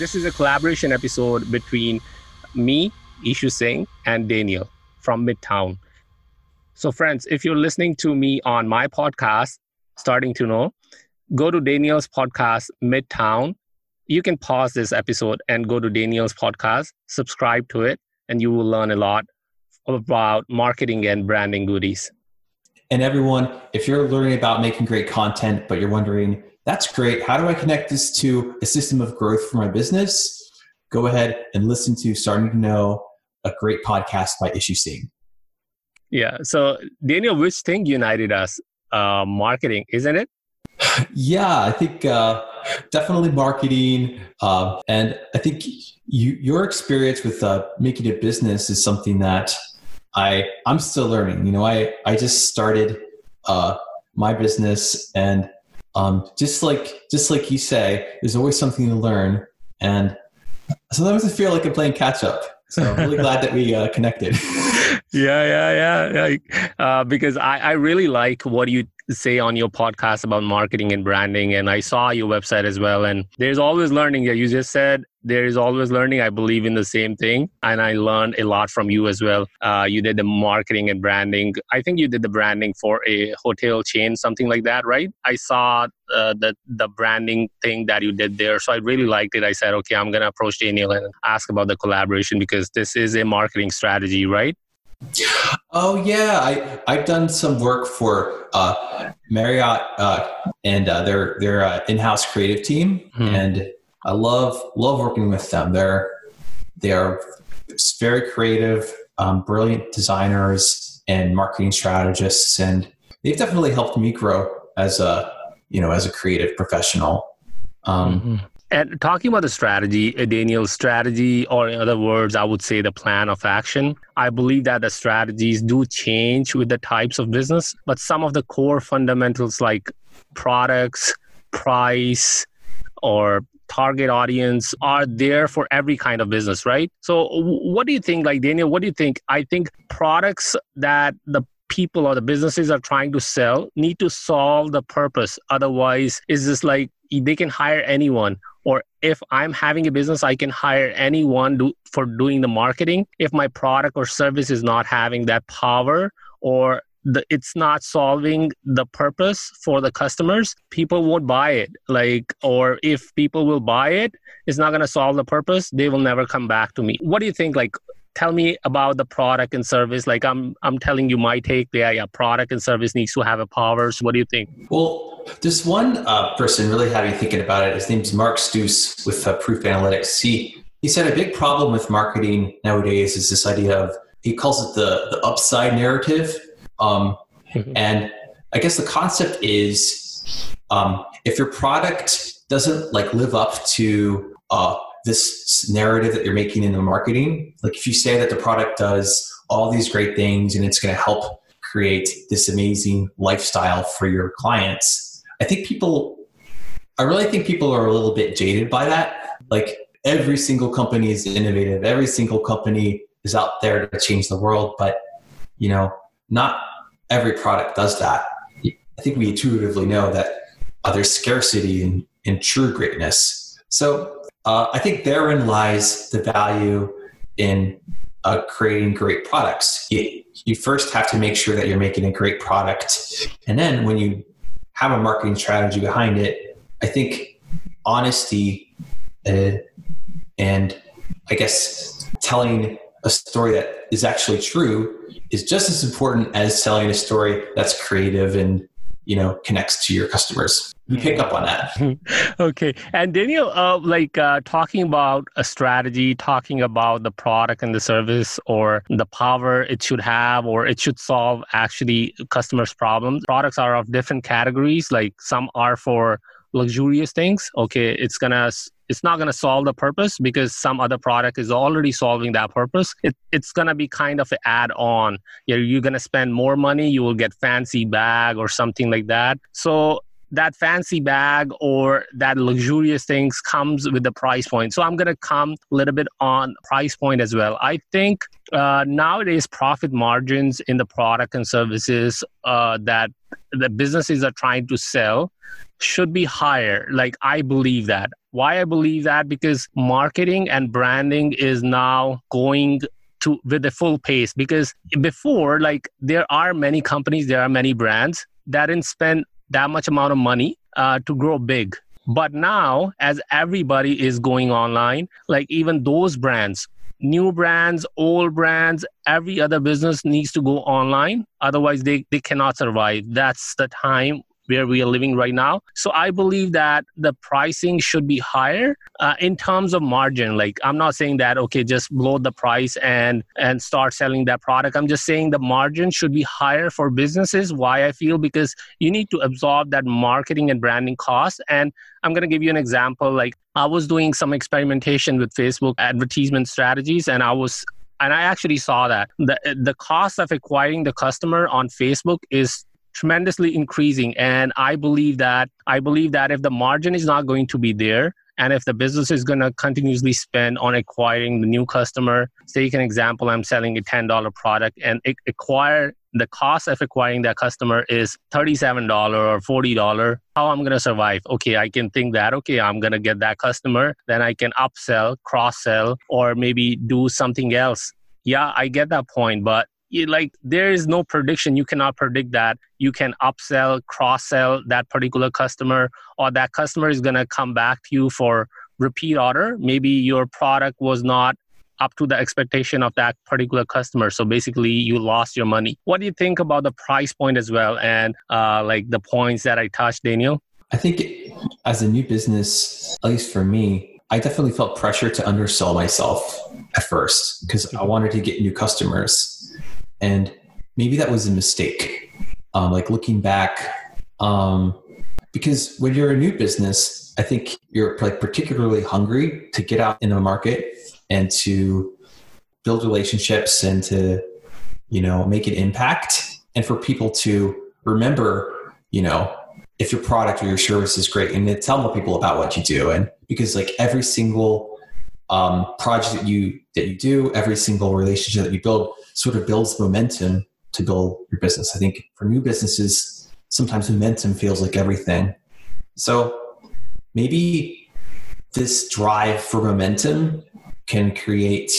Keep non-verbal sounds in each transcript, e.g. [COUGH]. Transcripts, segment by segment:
This is a collaboration episode between me, Ishu Singh, and Daniel from Midtown. So, friends, if you're listening to me on my podcast, starting to know, go to Daniel's podcast, Midtown. You can pause this episode and go to Daniel's podcast, subscribe to it, and you will learn a lot about marketing and branding goodies. And everyone, if you're learning about making great content, but you're wondering, that's great. How do I connect this to a system of growth for my business? Go ahead and listen to Starting to Know, a great podcast by Ishu Singh. Yeah. So, Daniel, which thing united us? Uh, marketing, isn't it? [SIGHS] Yeah, I think uh, definitely marketing. Uh, and I think you, your experience with uh, making a business is something that I I'm still learning. You know, I I just started uh, my business and um, just like just like you say, there's always something to learn, and sometimes I feel like I'm playing catch up. So I'm really glad that we uh, connected. [LAUGHS] yeah, yeah, yeah. yeah. Uh, because I, I really like what you say on your podcast about marketing and branding and i saw your website as well and there's always learning. Yeah you just said there is always learning. I believe in the same thing and i learned a lot from you as well. Uh, you did the marketing and branding. I think you did the branding for a hotel chain something like that right? I saw uh, the the branding thing that you did there so i really liked it. I said okay i'm to approach daniel and ask about the collaboration because this is a marketing strategy right Oh yeah, I I've done some work for uh, Marriott uh, and uh, their their uh, in-house creative team, hmm. and I love love working with them. They're they are very creative, um, brilliant designers and marketing strategists, and they've definitely helped me grow as a you know as a creative professional. Um, mm-hmm. And talking about the strategy, uh, Daniel's strategy, or in other words, I would say the plan of action, I believe that the strategies do change with the types of business, but some of the core fundamentals like products, price, or target audience are there for every kind of business, right? So, what do you think, like Daniel, what do you think? I think products that the people or the businesses are trying to sell need to solve the purpose. Otherwise, is this like they can hire anyone. Or if i'm having a business i can hire anyone do, for doing the marketing. If my product or service is not having that power or the, it's not solving the purpose for the customers people won't buy it. Like or if people will buy it it's not going to solve the purpose they will never come back to me. What do you think like tell me about the product and service. Like i'm i'm telling you my take yeah yeah product and service needs to have a power. So what do you think? Well this one uh, person really had me thinking about it. His name's mark Stouse with uh, proof analytics. He he said a big problem with marketing nowadays is this idea of he calls it the the upside narrative. Um, mm-hmm. and i guess the concept is um, if your product doesn't like live up to uh, this narrative that you're making in the marketing. Like if you say that the product does all these great things and it's going to help create this amazing lifestyle for your clients, I think people, I really think people are a little bit jaded by that. Like every single company is innovative, every single company is out there to change the world, but you know, not every product does that. I think we intuitively know that uh, there's scarcity in true greatness. So uh, I think therein lies the value in uh, creating great products. You, you first have to make sure that you're making a great product. And then when you have a marketing strategy behind it, I think honesty uh, and I guess telling a story that is actually true is just as important as telling a story that's creative and you know connects to your customers. You pick up on that. [LAUGHS] Okay. And daniel uh, like uh, talking about a strategy talking about the product and the service or the power it should have or it should solve actually customers problems products are of different categories. Like some are for luxurious things. Okay it's gonna it's not gonna solve the purpose because some other product is already solving that purpose it, it's gonna be kind of an add-on you're, you're gonna spend more money you will get fancy bag or something like that so that fancy bag or that luxurious things comes with the price point. So I'm going to come a little bit on price point as well. I think uh, nowadays profit margins in the product and services uh, that the businesses are trying to sell should be higher. Like I believe that. Why I believe that because marketing and branding is now going to with the full pace because before like there are many companies there are many brands that didn't spend that much amount of money uh, to grow big but now as everybody is going online like even those brands new brands old brands every other business needs to go online. Otherwise they, they cannot survive. That's the time where we are living right now. So I believe that the pricing should be higher uh, in terms of margin. Like I'm not saying that okay, just blow the price and and start selling that product. I'm just saying the margin should be higher for businesses. Why I feel because you need to absorb that marketing and branding cost. And I'm to give you an example. Like I was doing some experimentation with Facebook advertisement strategies, and I was and I actually saw that the the cost of acquiring the customer on Facebook is tremendously increasing. And i believe that i believe that if the margin is not going to be there and if the business is going to continuously spend on acquiring the new customer take an example i'm selling a $10 product and acquire the cost of acquiring that customer is $37 or $40 how i'm going to survive? Okay i can think that okay i'm going to get that customer then i can upsell cross sell or maybe do something else. Yeah i get that point but you, like there is no prediction. You cannot predict that. You can upsell cross sell that particular customer or that customer is going to come back to you for repeat order. Maybe your product was not up to the expectation of that particular customer so basically you lost your money. What do you think about the price point as well and uh, like the points that i touched daniel? I think as a new business at least for me i definitely felt pressure to undersell myself at first because i wanted to get new customers and maybe that was a mistake. Um, like looking back, um, because when you're a new business, I think you're like particularly hungry to get out in the market and to build relationships and to, you know, make an impact and for people to remember, you know, if your product or your service is great and to tell more people about what you do. And because like every single um, project that you that you do, every single relationship that you build sort of builds momentum to build your business. I think for new businesses, sometimes momentum feels like everything. So maybe this drive for momentum can create,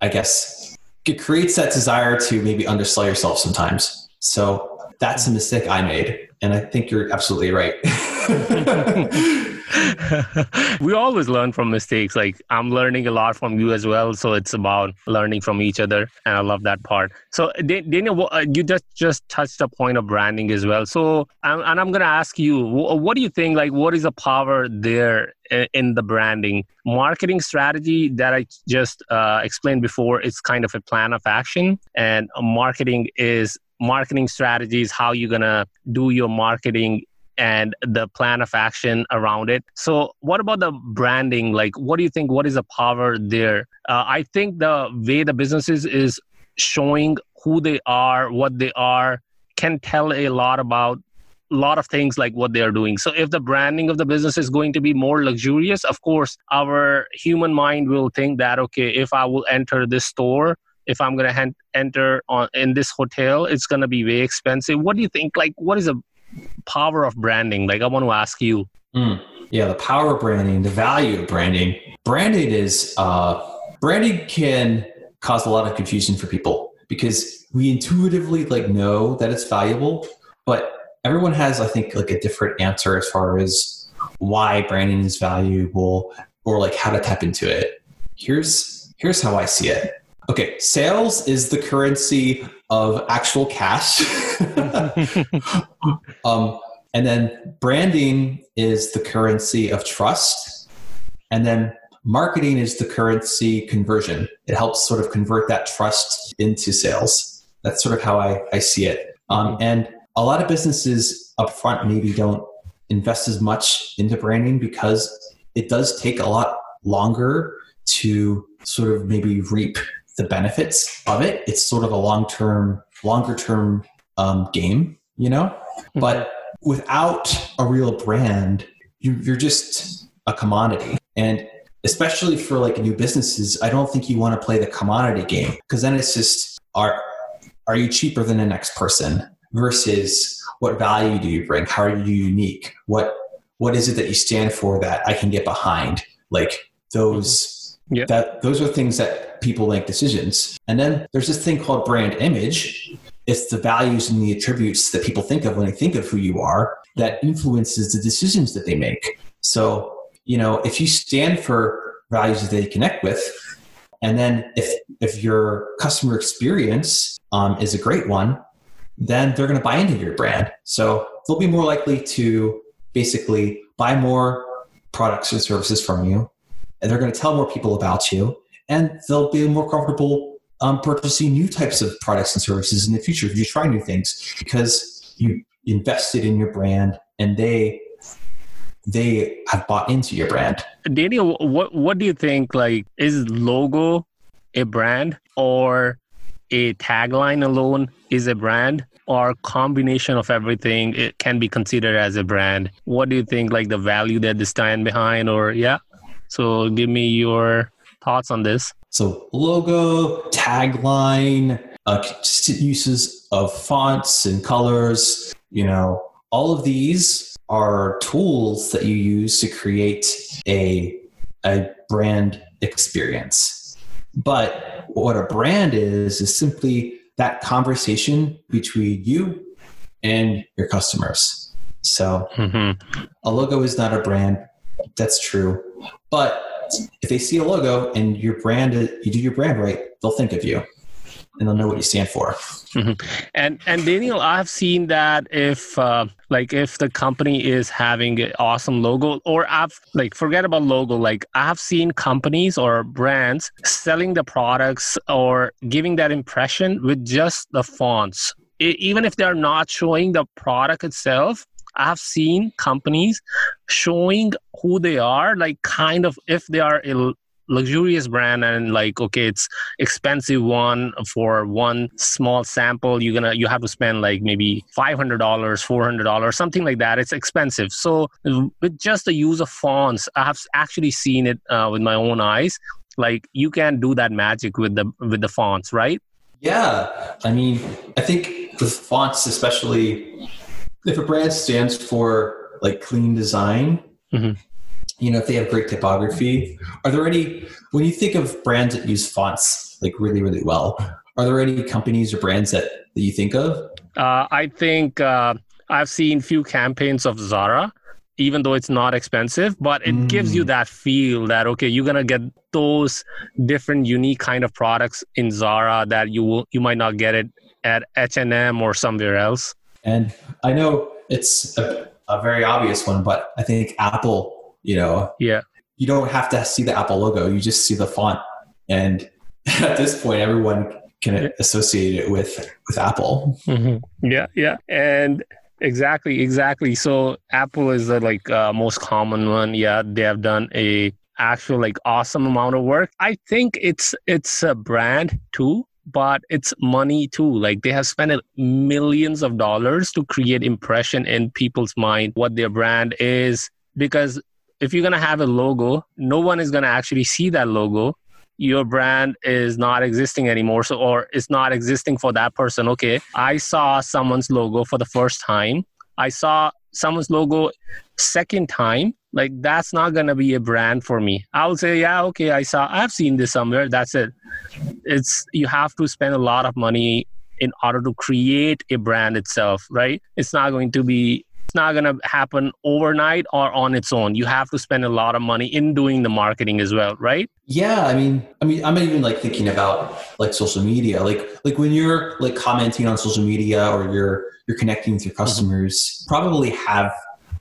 I guess, it creates that desire to maybe undersell yourself sometimes. So that's a mistake I made. And I think you're absolutely right. [LAUGHS] [LAUGHS] [LAUGHS] we always learn from mistakes. Like I'm learning a lot from you as well. So it's about learning from each other, and I love that part. So Daniel, uh, you just just touched a point of branding as well. So and I'm gonna ask you, what do you think? Like, what is the power there in the branding marketing strategy that I just uh, explained before? It's kind of a plan of action, and marketing is marketing strategies how you're gonna do your marketing and the plan of action around it. So, what about the branding? Like, what do you think? What is the power there? Uh, I think the way the businesses is showing who they are, what they are, can tell a lot about a lot of things like what they are doing. So if the branding of the business is going to be more luxurious, of course, our human mind will think that okay, if I will enter this store, if I'm going to enter on in this hotel, it's going to be way expensive. What do you think? Like, what is a power of branding? Like, I want to ask you. Mm. Yeah, the power of branding, the value of branding. Branding is uh, branding can cause a lot of confusion for people because we intuitively like know that it's valuable, but everyone has, I think, like a different answer as far as why branding is valuable or like how to tap into it. Here's here's how I see it. Okay, sales is the currency of actual cash. [LAUGHS] um, and then branding is the currency of trust. And then marketing is the currency conversion. It helps sort of convert that trust into sales. That's sort of how I, I see it. Um, and a lot of businesses upfront maybe don't invest as much into branding because it does take a lot longer to sort of maybe reap the benefits of it. It's sort of a long term, longer term um, game, you know. Mm-hmm. But without a real brand, you, you're just a commodity. And especially for like new businesses, I don't think you want to play the commodity game because then it's just are are you cheaper than the next person versus what value do you bring? How are you unique? What what is it that you stand for that I can get behind? Like those that those are things that people make decisions. And then there's this thing called brand image. It's the values and the attributes that people think of when they think of who you are that influences the decisions that they make. So, you know, if you stand for values that they connect with, and then if if your customer experience um, is a great one, then they're going to buy into your brand. So they'll be more likely to basically buy more products and services from you, and they're going to tell more people about you, and they'll be more comfortable um, purchasing new types of products and services in the future if you try new things because you invested in your brand and they they have bought into your brand. Daniel, what what do you think? Like, is logo a brand or a tagline alone is a brand or combination of everything it can be considered as a brand what do you think like the value that they stand behind or yeah so give me your thoughts on this so logo tagline uh, uses of fonts and colors you know all of these are tools that you use to create a a brand experience but what a brand is is simply that conversation between you and your customers. So mm-hmm. a logo is not a brand. That's true. But if they see a logo and your brand, you do your brand right, they'll think of you and they'll know what you stand for. Mm-hmm. And and Daniel, I've seen that if uh, like if the company is having an awesome logo, or I've like forget about logo, like I've seen companies or brands selling the products or giving that impression with just the fonts. It, even if they're not showing the product itself, I've seen companies showing who they are, like kind of if they are a luxurious brand and like okay it's expensive one for one small sample you're gonna you have to spend like maybe $500 $400 something like that. It's expensive. So with just the use of fonts i have actually seen it uh, with my own eyes. Like you can do that magic with the with the fonts right? Yeah. I mean i think with fonts especially if a brand stands for like clean design mm-hmm you know if they have great typography are there any when you think of brands that use fonts like really really well are there any companies or brands that, that you think of uh, i think uh, i've seen few campaigns of zara even though it's not expensive but it mm. gives you mm. that feel that okay you're gonna get those different unique kind of products in zara that you will you might not get it at h&m or somewhere else and i know it's a, a very obvious one but i think apple you know yeah. you don't have to see the apple logo you just see the font. And [LAUGHS] at this point everyone can associate it with with apple. Mm-hmm. yeah yeah. And exactly exactly. So apple is the like uh, most common one. Yeah they have done a actual like awesome amount of work. I think it's it's a brand too but it's money too like they have spent millions of dollars to create impression in people's mind what their brand is because if you're going to have a logo, no one is going to actually see that logo. Your brand is not existing anymore. So, or it's not existing for that person. Okay. I saw someone's logo for the first time. I saw someone's logo second time. Like that's not going to be a brand for me. I will say, yeah, okay. I saw, I've seen this somewhere. That's it. It's, you have to spend a lot of money in order to create a brand itself, right? It's not going to be it's not going to happen overnight or on its own. You have to spend a lot of money in doing the marketing as well, right? Yeah, I mean, I mean, I'm even like thinking about like social media, like like when you're like commenting on social media or you're you're connecting with your mm-hmm. customers, mm-hmm. probably have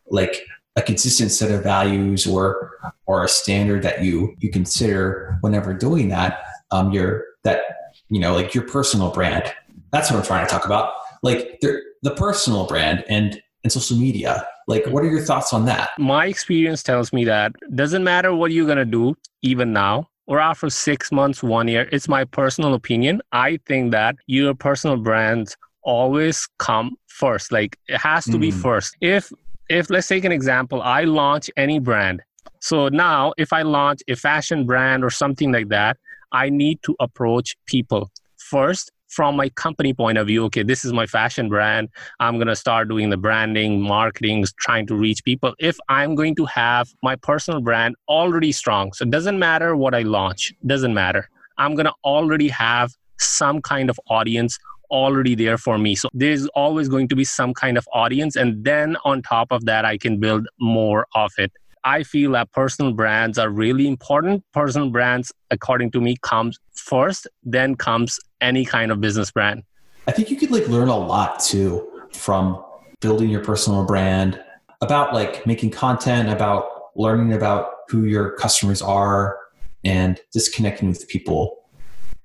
like a consistent set of values or or a standard that you you consider whenever doing that. Um, your that you know like your personal brand. That's what I'm trying to talk about. Like the personal brand and and social media. Like, what are your thoughts on that? My experience tells me that doesn't matter what you're going to do, even now or after six months, one year. It's my personal opinion. I think that your personal brands always come first. Like, it has to mm. be first. If if let's take an example, I launch any brand So now, if I launch a fashion brand or something like that, I need to approach people first from my company point of view. Okay, this is my fashion brand. I'm going to start doing the branding, marketing, trying to reach people. If I'm going to have my personal brand already strong, so it doesn't matter what I launch, doesn't matter. I'm going to already have some kind of audience already there for me. So there's always going to be some kind of audience. And then on top of that, I can build more of it. I feel that personal brands are really important. Personal brands, according to me, comes first, then comes any kind of business brand. I think you could like learn a lot too from building your personal brand about like making content, about learning about who your customers are and just connecting with people.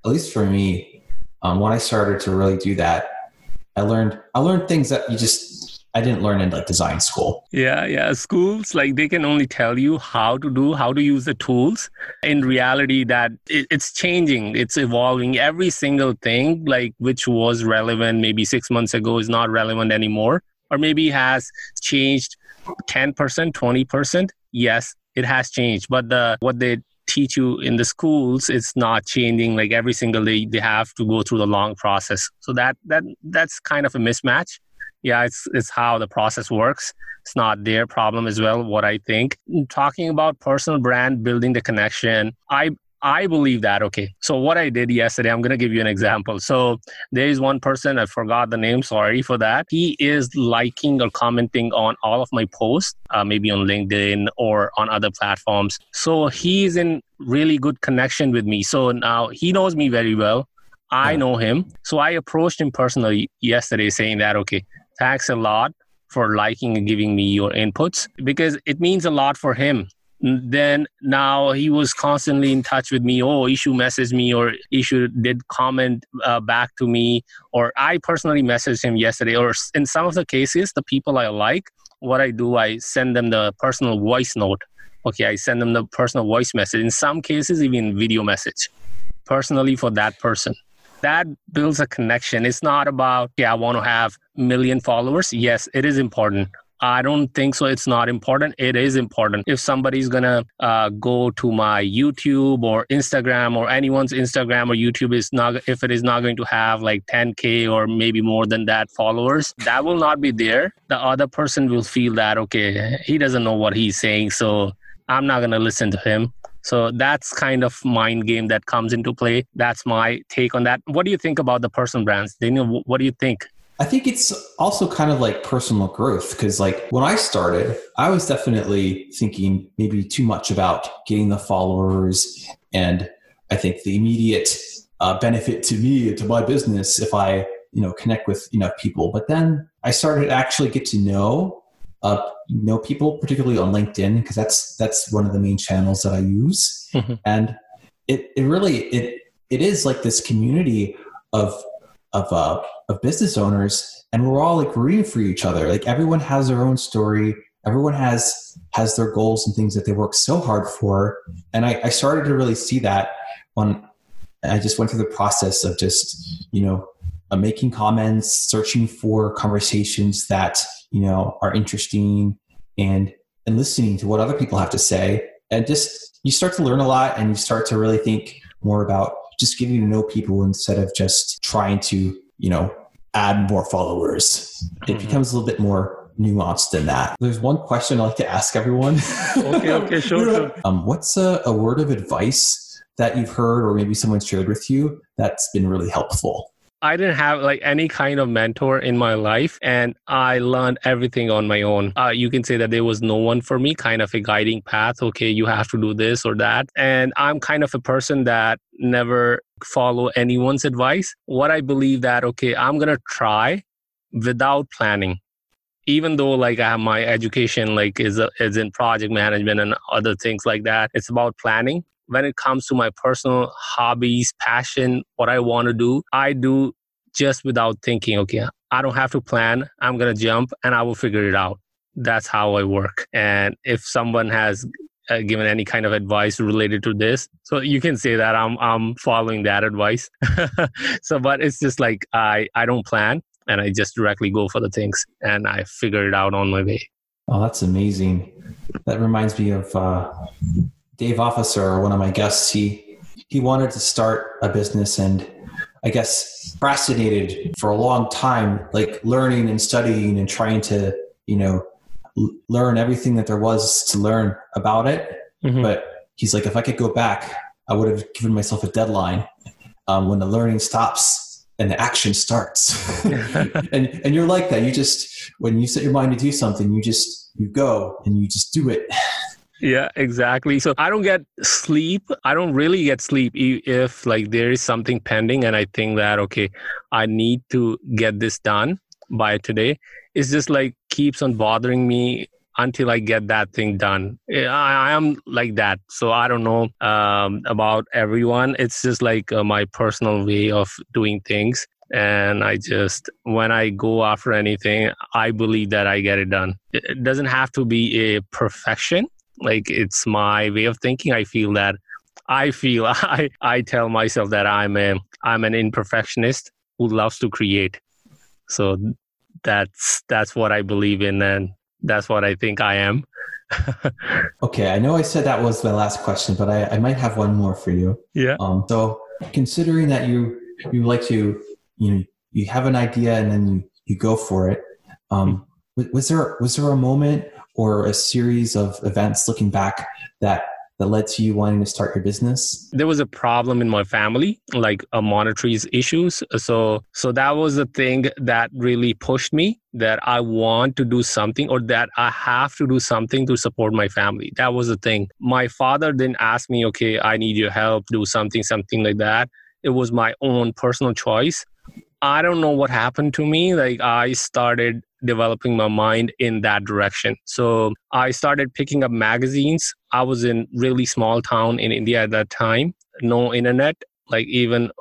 At least for me, um, when I started to really do that, I learned I learned things that you just I didn't learn in like design school. Yeah, yeah. Schools like they can only tell you how to do, how to use the tools. In reality, that it, it's changing, it's evolving. Every single thing, like which was relevant maybe six months ago, is not relevant anymore, or maybe has changed ten percent, twenty percent. Yes, it has changed, but the what they teach you in the schools it's not changing like every single day they have to go through the long process. So that that that's kind of a mismatch. Yeah it's it's how the process works. It's not their problem as well what i think. Talking about personal brand building the connection i I believe that. Okay. So, what I did yesterday, I'm going to give you an example. So, there is one person, I forgot the name, sorry for that. He is liking or commenting on all of my posts, uh, maybe on LinkedIn or on other platforms. So, he's in really good connection with me. So, now he knows me very well. I know him. So, I approached him personally yesterday saying that, okay, thanks a lot for liking and giving me your inputs because it means a lot for him then now he was constantly in touch with me. Oh Ishu messaged me or Ishu did comment uh, back to me. Or i personally messaged him yesterday. Or in some of the cases the people i like what i do i send them the personal voice note. Okay i send them the personal voice message. In some cases even video message. Personally for that person. That builds a connection. It's not about, yeah, I want to have million followers. Yes, it is important. I don't think so. It's not important. It is important. If somebody's gonna uh, go to my YouTube or Instagram or anyone's Instagram or YouTube is not, if it is not going to have like 10k or maybe more than that followers, that will not be there. The other person will feel that okay, he doesn't know what he's saying, so I'm not gonna listen to him. So that's kind of mind game that comes into play. That's my take on that. What do you think about the personal brands? Daniel, what do you think? I think it's also kind of like personal growth because, like, when I started, I was definitely thinking maybe too much about getting the followers and I think the immediate uh, benefit to me to my business if I, you know, connect with enough people. But then I started to actually get to know uh, know people, particularly on LinkedIn, because that's that's one of the main channels that I use. Mm-hmm. And it it really it it is like this community of of uh, of business owners, and we're all like rooting for each other. Like everyone has their own story. Everyone has has their goals and things that they work so hard for. And I, I started to really see that when I just went through the process of just you know uh, making comments, searching for conversations that you know are interesting and and listening to what other people have to say and just you start to learn a lot and you start to really think more about just getting to know people instead of just trying to you know add more followers it mm-hmm. becomes a little bit more nuanced than that there's one question i like to ask everyone okay okay sure, [LAUGHS] sure. Um, what's a, a word of advice that you've heard or maybe someone shared with you that's been really helpful I didn't have like any kind of mentor in my life and I learned everything on my own. Uh, you can say that there was no one for me, kind of a guiding path. Okay, you have to do this or that. And I'm kind of a person that never follow anyone's advice. What I believe that, okay, I'm going to try without planning even though like I have my education like is a, is in project management and other things like that it's about planning when it comes to my personal hobbies, passion, what I want to do, I do just without thinking, okay, I don't have to plan. I'm going to jump and I will figure it out. That's how I work. And if someone has uh, given any kind of advice related to this, so you can say that I'm I'm following that advice. [LAUGHS] so but it's just like I I don't plan and I just directly go for the things and I figure it out on my way. Oh, that's amazing. That reminds me of uh, Dave Officer, one of my guests. He he wanted to start a business and I guess procrastinated for a long time, like learning and studying and trying to, you know, l- learn everything that there was to learn about it. Mm-hmm. But he's like, if I could go back, I would have given myself a deadline um, when the learning stops and the action starts. [LAUGHS] [LAUGHS] and and you're like that. You just when you set your mind to do something, you just you go and you just do it. Yeah, exactly. So I don't get sleep. I don't really get sleep if like there is something pending and I think that okay, I need to get this done by today. It's just like keeps on bothering me until I get that thing done. I, I am like that. So I don't know um, about everyone. It's just like uh, my personal way of doing things. And I just, when I go after anything, I believe that I get it done. It doesn't have to be a perfection like it's my way of thinking. I feel that i feel [LAUGHS] i i tell myself that i'm a i'm an imperfectionist who loves to create. So that's that's what i believe in and that's what i think i am. [LAUGHS] Okay i know i said that was my last question but i, I might have one more for you. Yeah. Um, so considering that you you like to you know you have an idea and then you you go for it um, mm-hmm. was there was there a moment or a series of events looking back that that led to you wanting to start your business? There was a problem in my family like a monetary issues. So so that was the thing that really pushed me that i want to do something or that i have to do something to support my family. That was the thing. My father didn't ask me okay i need your help. Do something something like that. It was my own personal choice I don't know what happened to me. Like I started developing my mind in that direction. So I started picking up magazines. I was in really small town in India at that time. No internet. Like even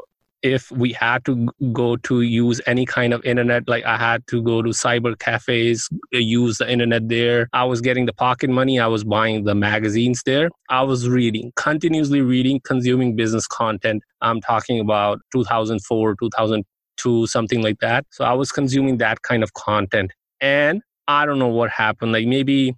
if we had to go to use any kind of internet, like I had to go to cyber cafes, use the internet there. I was getting the pocket money. I was buying the magazines there. I was reading, continuously reading, consuming business content. I'm talking about 2004, 2000 to something like that. So I was consuming that kind of content. And I don't know what happened. Like maybe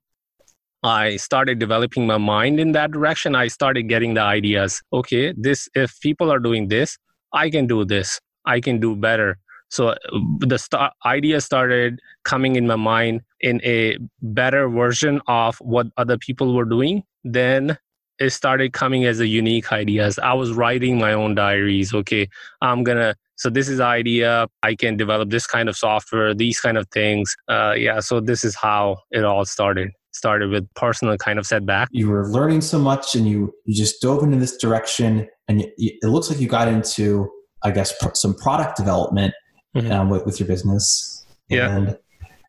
I started developing my mind in that direction. I started getting the ideas. Okay, this if people are doing this, I can do this. I can do better. So uh, the st- idea started coming in my mind in a better version of what other people were doing. Then it started coming as a unique ideas. I was writing my own diaries. Okay, I'm gonna so this is idea i can develop this kind of software these kind of things uh, yeah so this is how it all started started with personal kind of setback you were learning so much and you you just dove into this direction and you, it looks like you got into i guess pr- some product development mm-hmm. um, with, with, your business yeah and,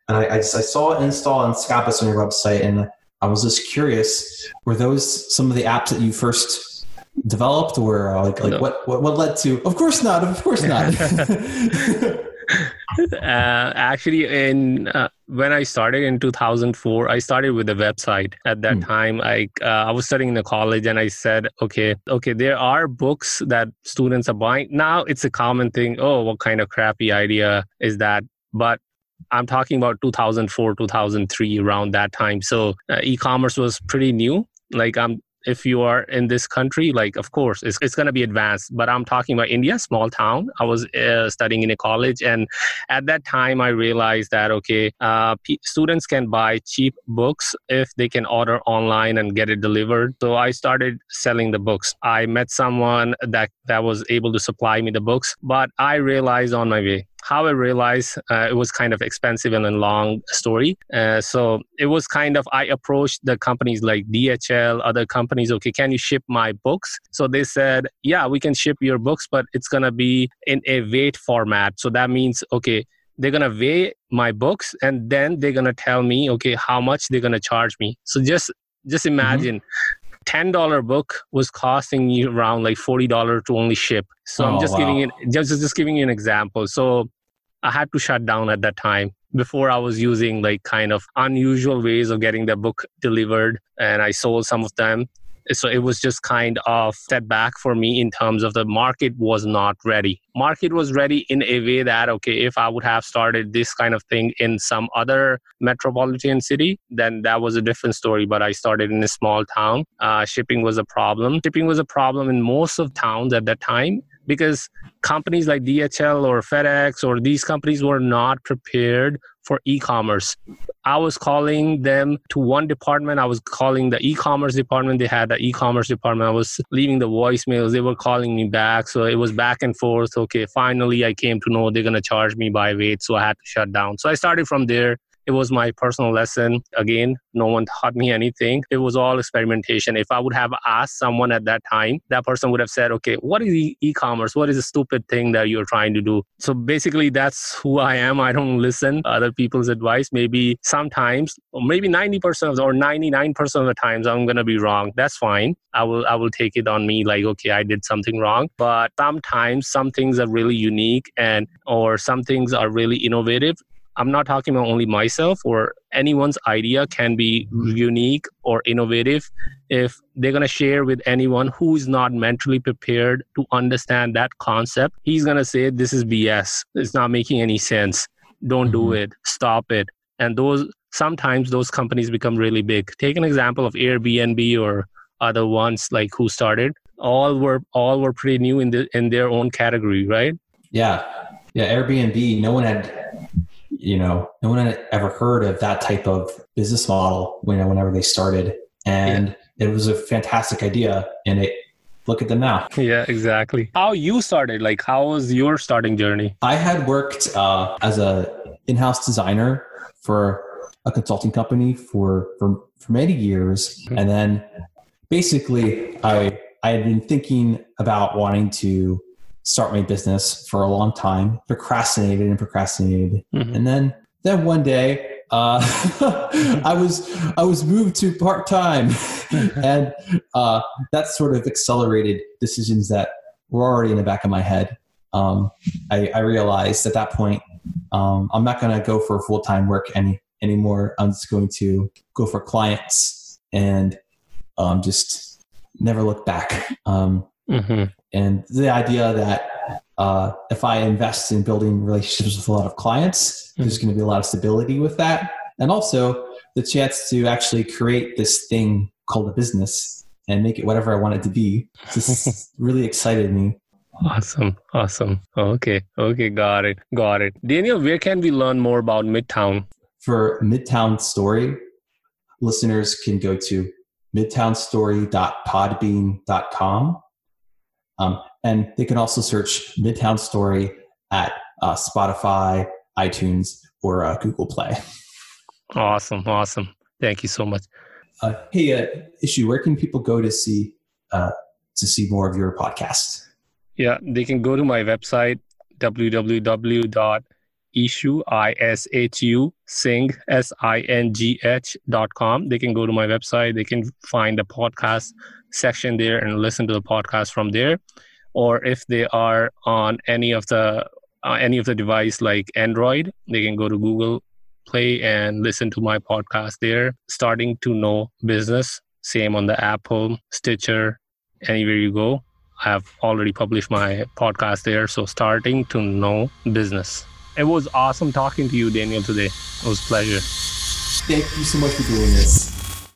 and I, I, I saw install and Scapus on your website and i was just curious were those some of the apps that you first developed or uh, like like no. what, what what led to of course not of course not [LAUGHS] [LAUGHS] uh, actually in uh, when i started in 2004 i started with a website at that mm. time i uh, i was studying in the college and i said okay okay there are books that students are buying now it's a common thing oh what kind of crappy idea is that but i'm talking about 2004 2003 around that time. So uh, e-commerce was pretty new. Like i'm if you are in this country like of course it's, it's going to be advanced. But i'm talking about india small town. I was uh, studying in a college and at that time i realized that okay uh, p- students can buy cheap books if they can order online and get it delivered. So i started selling the books. I met someone that that was able to supply me the books but i realized on my way how I realized uh, it was kind of expensive and a long story. Uh, so it was kind of, I approached the companies like DHL, other companies, okay, can you ship my books? So they said, yeah, we can ship your books, but it's going to be in a weight format. So that means, okay, they're going to weigh my books and then they're going to tell me, okay, how much they're going to charge me. So just, just mm-hmm. imagine. Mm-hmm $10 book was costing you around like $40 to only ship. So oh, I'm just wow. giving it just just giving you an example. So I had to shut down at that time. Before I was using like kind of unusual ways of getting the book delivered and I sold some of them. so it was just kind of step back for me in terms of the market was not ready market was ready in a way that okay if i would have started this kind of thing in some other metropolitan city then that was a different story but i started in a small town uh, shipping was a problem shipping was a problem in most of towns at that time because companies like DHL or FedEx or these companies were not prepared for e-commerce. I was calling them to one department. I was calling the e-commerce department. They had the e-commerce department. I was leaving the voicemails. They were calling me back. So it was back and forth. Okay, finally I came to know they're gonna charge me by weight. So I had to shut down. So I started from there it was my personal lesson. Again, no one taught me anything. It was all experimentation. If I would have asked someone at that time, that person would have said, okay, what is e commerce? What is the stupid thing that you're trying to do? So basically, that's who I am. I don't listen other people's advice. Maybe sometimes, or maybe 90% of, or 99% of the times, I'm going to be wrong. That's fine. I will, I will take it on me like, okay, I did something wrong. But sometimes some things are really unique and, or some things are really innovative I'm not talking about only myself or anyone's idea can be unique or innovative if they're going to share with anyone who is not mentally prepared to understand that concept. He's going to say, This is BS. It's not making any sense. Don't mm-hmm. do it. Stop it. And those sometimes those companies become really big. Take an example of Airbnb or other ones like who started. All were all were pretty new in the in their own category, right? Yeah. Yeah, Airbnb, no one had you know, no one had ever heard of that type of business model when, whenever they started. And yeah. it was a fantastic idea. And it, look at them now. [LAUGHS] Yeah, exactly. How you started? Like, how was your starting journey? I had worked uh, as a in-house designer for a consulting company for for, for many years, mm-hmm. and then basically I I had been thinking about wanting to start my business for a long time, procrastinated and procrastinated. Mm-hmm. And then then one day uh, [LAUGHS] I was I was moved to part time, [LAUGHS] and uh, that sort of accelerated decisions that were already in the back of my head. Um, I, I, realized at that point um, I'm not going to go for full time work any anymore. I'm just going to go for clients and um, just never look back. Um, mm-hmm. And the idea that uh, if I invest in building relationships with a lot of clients, mm-hmm. there's going to be a lot of stability with that. And also the chance to actually create this thing called a business and make it whatever I want it to be. Just [LAUGHS] really excited me. Awesome. Awesome. Okay. Okay. Got it. Got it. Daniel, where can we learn more about Midtown? For Midtown Story, listeners can go to midtownstory.podbean.com um, and they can also search Midtown Story at uh, Spotify, iTunes, or uh, Google Play. Awesome, awesome. Thank you so much. Uh, hey, uh, Ishu, where can people go to see uh, to see more of your podcast? Yeah, they can go to my website www.ishu i s h u Singh s i n g h dot com. They can go to my website. They can find the podcast section there and listen to the podcast from there. Or if they are on any of the uh, any of the device like android they can go to google play and listen to my podcast there. Starting to know business same on the apple stitcher anywhere you go. I have already published my podcast there. So starting to know business. It was awesome talking to you daniel today. It was pleasure. Thank you so much for doing this